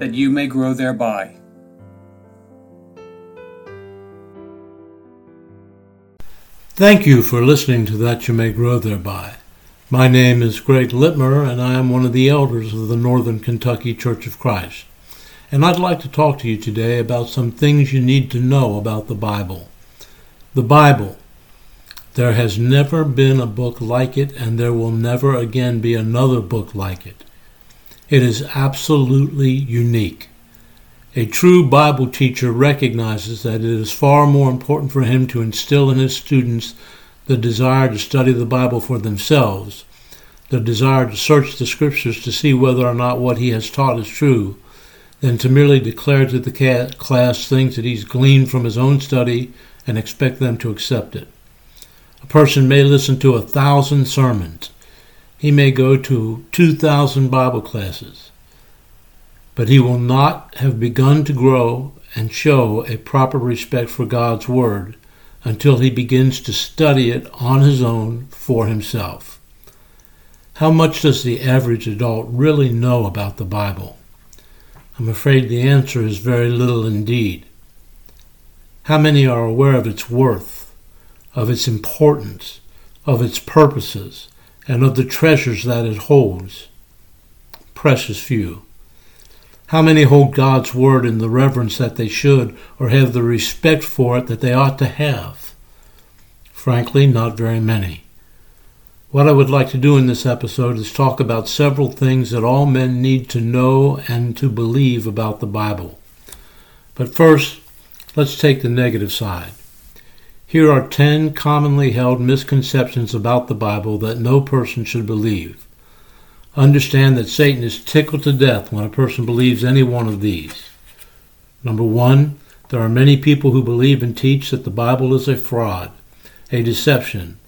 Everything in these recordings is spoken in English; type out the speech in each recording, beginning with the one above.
that you may grow thereby. Thank you for listening to That You May Grow Thereby. My name is Greg Litmer, and I am one of the elders of the Northern Kentucky Church of Christ. And I'd like to talk to you today about some things you need to know about the Bible. The Bible. There has never been a book like it, and there will never again be another book like it. It is absolutely unique. A true Bible teacher recognizes that it is far more important for him to instill in his students the desire to study the Bible for themselves, the desire to search the Scriptures to see whether or not what he has taught is true, than to merely declare to the class things that he's gleaned from his own study and expect them to accept it. A person may listen to a thousand sermons he may go to 2,000 Bible classes, but he will not have begun to grow and show a proper respect for God's Word until he begins to study it on his own for himself. How much does the average adult really know about the Bible? I'm afraid the answer is very little indeed. How many are aware of its worth, of its importance, of its purposes, and of the treasures that it holds. Precious few. How many hold God's word in the reverence that they should, or have the respect for it that they ought to have? Frankly, not very many. What I would like to do in this episode is talk about several things that all men need to know and to believe about the Bible. But first, let's take the negative side. Here are ten commonly held misconceptions about the Bible that no person should believe. Understand that Satan is tickled to death when a person believes any one of these. Number one, there are many people who believe and teach that the Bible is a fraud, a deception,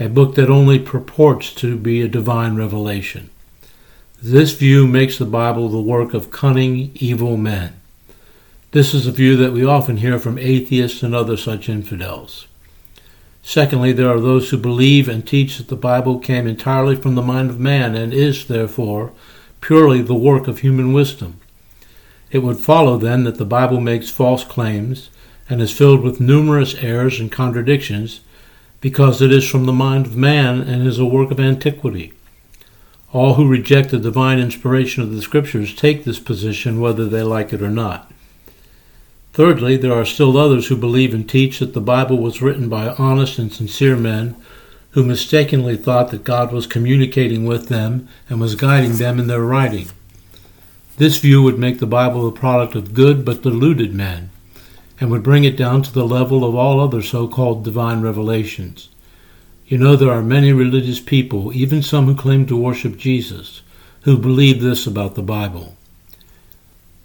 a book that only purports to be a divine revelation. This view makes the Bible the work of cunning, evil men. This is a view that we often hear from atheists and other such infidels. Secondly, there are those who believe and teach that the Bible came entirely from the mind of man and is, therefore, purely the work of human wisdom. It would follow, then, that the Bible makes false claims and is filled with numerous errors and contradictions because it is from the mind of man and is a work of antiquity. All who reject the divine inspiration of the Scriptures take this position whether they like it or not. Thirdly, there are still others who believe and teach that the Bible was written by honest and sincere men who mistakenly thought that God was communicating with them and was guiding them in their writing. This view would make the Bible the product of good but deluded men and would bring it down to the level of all other so called divine revelations. You know, there are many religious people, even some who claim to worship Jesus, who believe this about the Bible.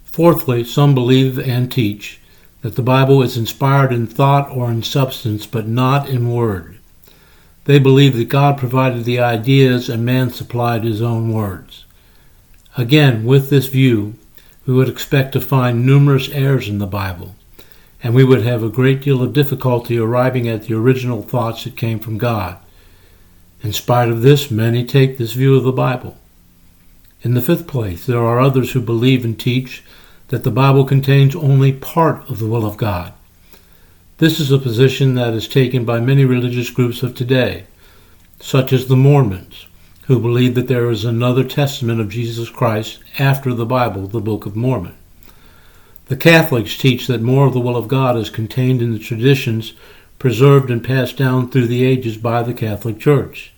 Fourthly, some believe and teach that the Bible is inspired in thought or in substance, but not in word. They believe that God provided the ideas and man supplied his own words. Again, with this view, we would expect to find numerous errors in the Bible, and we would have a great deal of difficulty arriving at the original thoughts that came from God. In spite of this, many take this view of the Bible. In the fifth place, there are others who believe and teach that the Bible contains only part of the will of God. This is a position that is taken by many religious groups of today, such as the Mormons, who believe that there is another testament of Jesus Christ after the Bible, the Book of Mormon. The Catholics teach that more of the will of God is contained in the traditions preserved and passed down through the ages by the Catholic Church.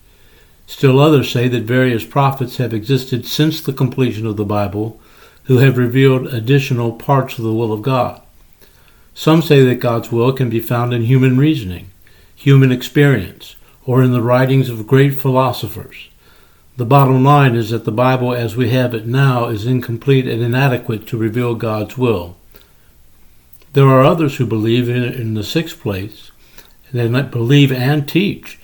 Still others say that various prophets have existed since the completion of the Bible who have revealed additional parts of the will of God. Some say that God's will can be found in human reasoning, human experience, or in the writings of great philosophers. The bottom line is that the Bible as we have it now is incomplete and inadequate to reveal God's will. There are others who believe in, in the sixth place, and they believe and teach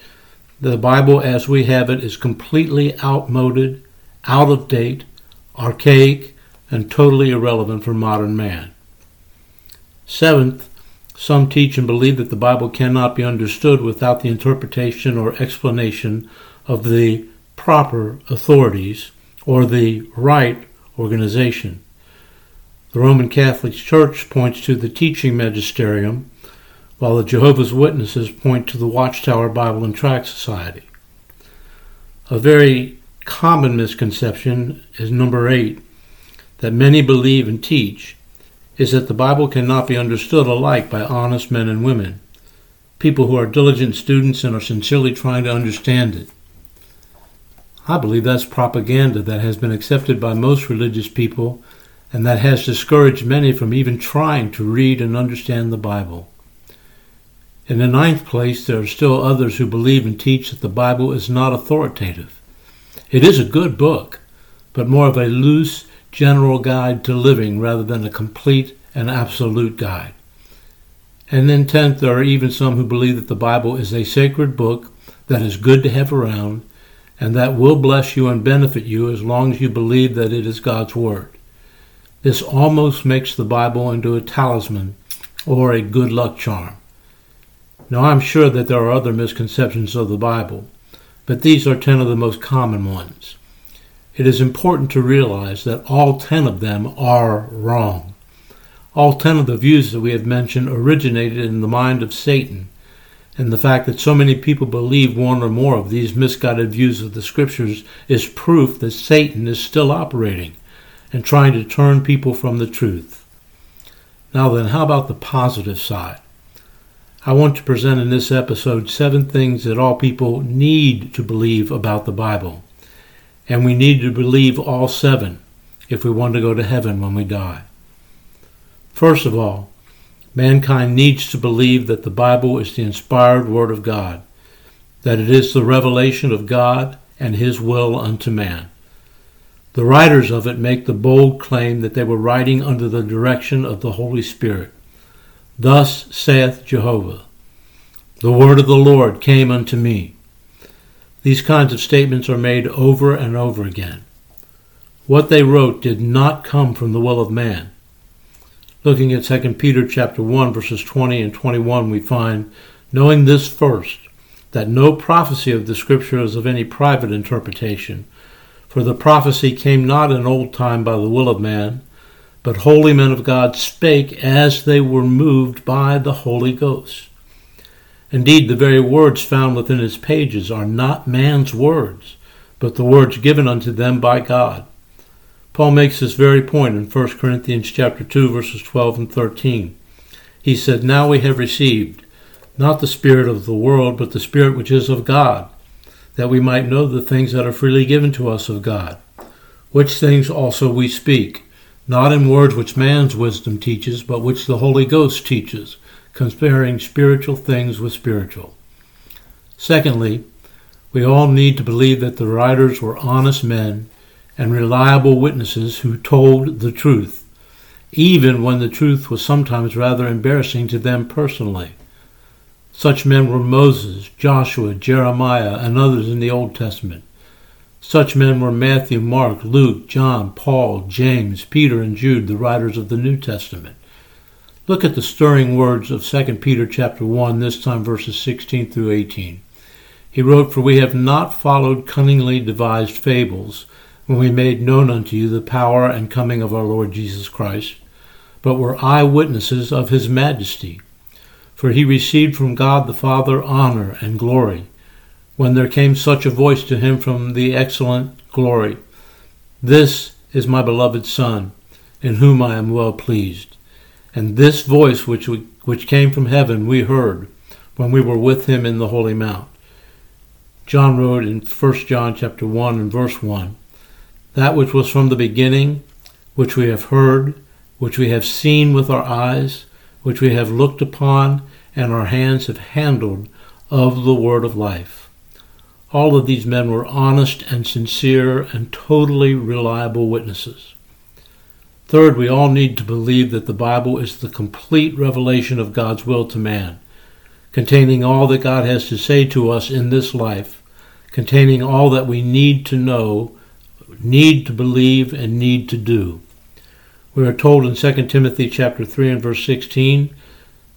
that the Bible as we have it is completely outmoded, out of date, archaic, and totally irrelevant for modern man. Seventh, some teach and believe that the Bible cannot be understood without the interpretation or explanation of the proper authorities or the right organization. The Roman Catholic Church points to the teaching magisterium, while the Jehovah's Witnesses point to the Watchtower Bible and Tract Society. A very common misconception is number eight that many believe and teach is that the Bible cannot be understood alike by honest men and women, people who are diligent students and are sincerely trying to understand it. I believe that's propaganda that has been accepted by most religious people and that has discouraged many from even trying to read and understand the Bible. In the ninth place, there are still others who believe and teach that the Bible is not authoritative. It is a good book, but more of a loose, general guide to living rather than a complete and absolute guide. And then, tenth, there are even some who believe that the Bible is a sacred book that is good to have around and that will bless you and benefit you as long as you believe that it is God's Word. This almost makes the Bible into a talisman or a good luck charm. Now, I'm sure that there are other misconceptions of the Bible, but these are ten of the most common ones. It is important to realize that all ten of them are wrong. All ten of the views that we have mentioned originated in the mind of Satan, and the fact that so many people believe one or more of these misguided views of the Scriptures is proof that Satan is still operating and trying to turn people from the truth. Now, then, how about the positive side? I want to present in this episode seven things that all people need to believe about the Bible. And we need to believe all seven if we want to go to heaven when we die. First of all, mankind needs to believe that the Bible is the inspired Word of God, that it is the revelation of God and His will unto man. The writers of it make the bold claim that they were writing under the direction of the Holy Spirit. Thus saith Jehovah, The word of the Lord came unto me. These kinds of statements are made over and over again. What they wrote did not come from the will of man. Looking at 2 Peter chapter 1 verses 20 and 21 we find knowing this first that no prophecy of the scripture is of any private interpretation for the prophecy came not in old time by the will of man but holy men of God spake as they were moved by the Holy Ghost. Indeed, the very words found within its pages are not man's words, but the words given unto them by God. Paul makes this very point in 1 Corinthians chapter 2 verses 12 and 13. He said, "Now we have received not the spirit of the world, but the spirit which is of God, that we might know the things that are freely given to us of God, which things also we speak." not in words which man's wisdom teaches, but which the Holy Ghost teaches, comparing spiritual things with spiritual. Secondly, we all need to believe that the writers were honest men and reliable witnesses who told the truth, even when the truth was sometimes rather embarrassing to them personally. Such men were Moses, Joshua, Jeremiah, and others in the Old Testament. Such men were Matthew, Mark, Luke, John, Paul, James, Peter, and Jude, the writers of the New Testament. Look at the stirring words of 2 Peter chapter 1, this time verses 16 through 18. He wrote, For we have not followed cunningly devised fables, when we made known unto you the power and coming of our Lord Jesus Christ, but were eyewitnesses of his majesty. For he received from God the Father honor and glory when there came such a voice to him from the excellent glory This is my beloved Son, in whom I am well pleased. And this voice which, we, which came from heaven we heard when we were with him in the holy mount. John wrote in 1 John chapter 1 and verse 1, That which was from the beginning, which we have heard, which we have seen with our eyes, which we have looked upon, and our hands have handled of the word of life. All of these men were honest and sincere and totally reliable witnesses. Third, we all need to believe that the Bible is the complete revelation of God's will to man, containing all that God has to say to us in this life, containing all that we need to know, need to believe, and need to do. We are told in 2 Timothy chapter 3 and verse 16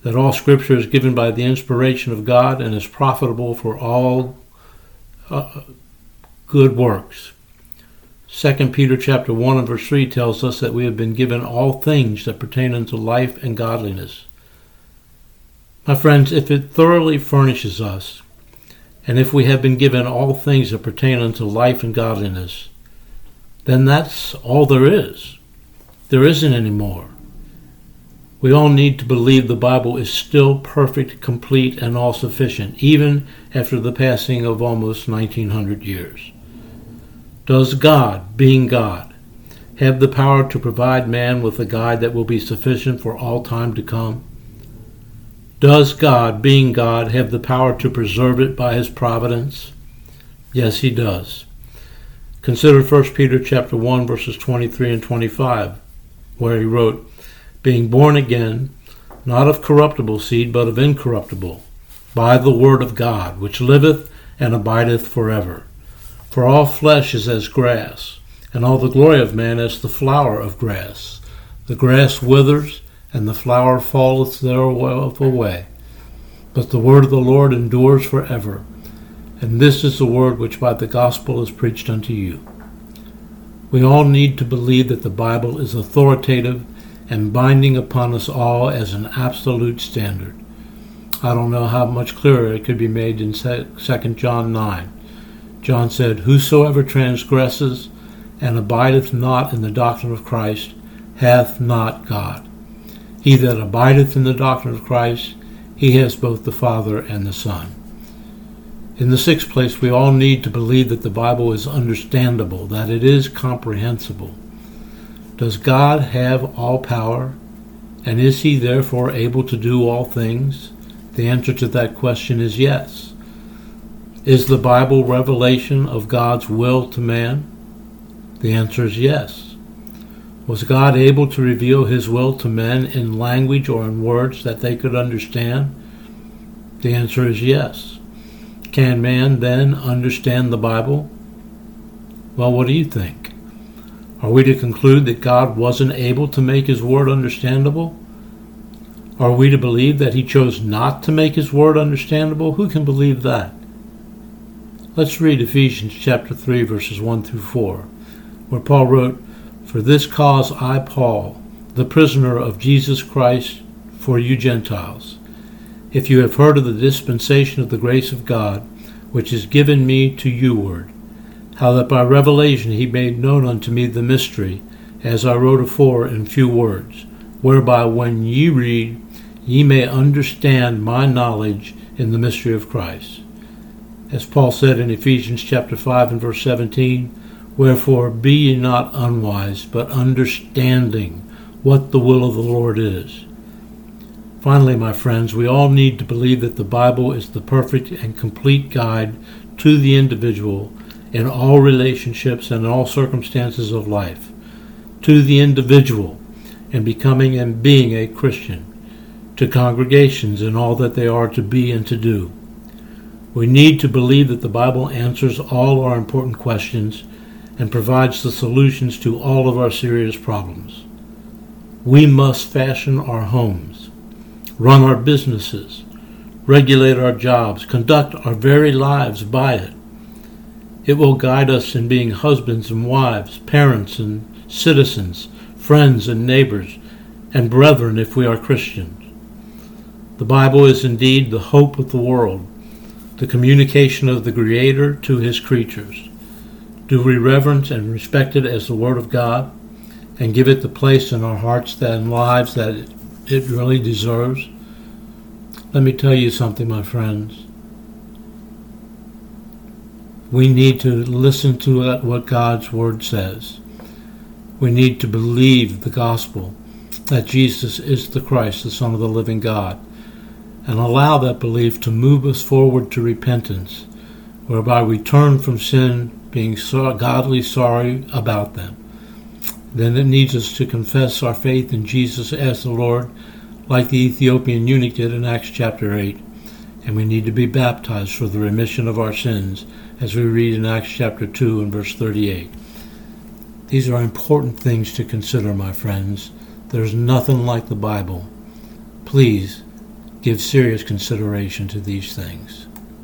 that all scripture is given by the inspiration of God and is profitable for all uh, good works. 2 Peter chapter 1 and verse 3 tells us that we have been given all things that pertain unto life and godliness. My friends, if it thoroughly furnishes us, and if we have been given all things that pertain unto life and godliness, then that's all there is. There isn't any more. We all need to believe the Bible is still perfect, complete, and all sufficient, even after the passing of almost 1900 years. Does God, being God, have the power to provide man with a guide that will be sufficient for all time to come? Does God, being God, have the power to preserve it by his providence? Yes, he does. Consider 1 Peter chapter 1 verses 23 and 25 where he wrote, Being born again, not of corruptible seed, but of incorruptible, by the word of God, which liveth and abideth forever. For all flesh is as grass, and all the glory of man as the flower of grass. The grass withers, and the flower falleth thereof away. But the word of the Lord endures forever. And this is the word which by the gospel is preached unto you. We all need to believe that the Bible is authoritative and binding upon us all as an absolute standard. I don't know how much clearer it could be made in 2 John 9. John said, Whosoever transgresses and abideth not in the doctrine of Christ hath not God. He that abideth in the doctrine of Christ, he has both the Father and the Son. In the sixth place, we all need to believe that the Bible is understandable, that it is comprehensible. Does God have all power? And is he therefore able to do all things? The answer to that question is yes. Is the Bible revelation of God's will to man? The answer is yes. Was God able to reveal his will to men in language or in words that they could understand? The answer is yes. Can man then understand the Bible? Well, what do you think? Are we to conclude that God wasn't able to make his word understandable? Are we to believe that he chose not to make his word understandable? Who can believe that? Let's read Ephesians chapter 3 verses 1 through 4, where Paul wrote, "For this cause I Paul, the prisoner of Jesus Christ for you Gentiles, if you have heard of the dispensation of the grace of God, which is given me to you ward, how that by revelation he made known unto me the mystery, as I wrote afore in few words, whereby when ye read, ye may understand my knowledge in the mystery of Christ. As Paul said in Ephesians chapter 5 and verse 17, Wherefore be ye not unwise, but understanding what the will of the Lord is. Finally, my friends, we all need to believe that the Bible is the perfect and complete guide to the individual in all relationships and in all circumstances of life. To the individual in becoming and being a Christian. To congregations in all that they are to be and to do. We need to believe that the Bible answers all our important questions and provides the solutions to all of our serious problems. We must fashion our homes run our businesses, regulate our jobs, conduct our very lives by it. It will guide us in being husbands and wives, parents and citizens, friends and neighbors, and brethren if we are Christians. The Bible is indeed the hope of the world, the communication of the Creator to His creatures. Do we reverence and respect it as the Word of God and give it the place in our hearts and lives that it really deserves? Let me tell you something, my friends. We need to listen to what God's Word says. We need to believe the gospel that Jesus is the Christ, the Son of the living God, and allow that belief to move us forward to repentance, whereby we turn from sin, being so godly sorry about them. Then it needs us to confess our faith in Jesus as the Lord, like the Ethiopian eunuch did in Acts chapter 8. And we need to be baptized for the remission of our sins, as we read in Acts chapter 2 and verse 38. These are important things to consider, my friends. There's nothing like the Bible. Please give serious consideration to these things.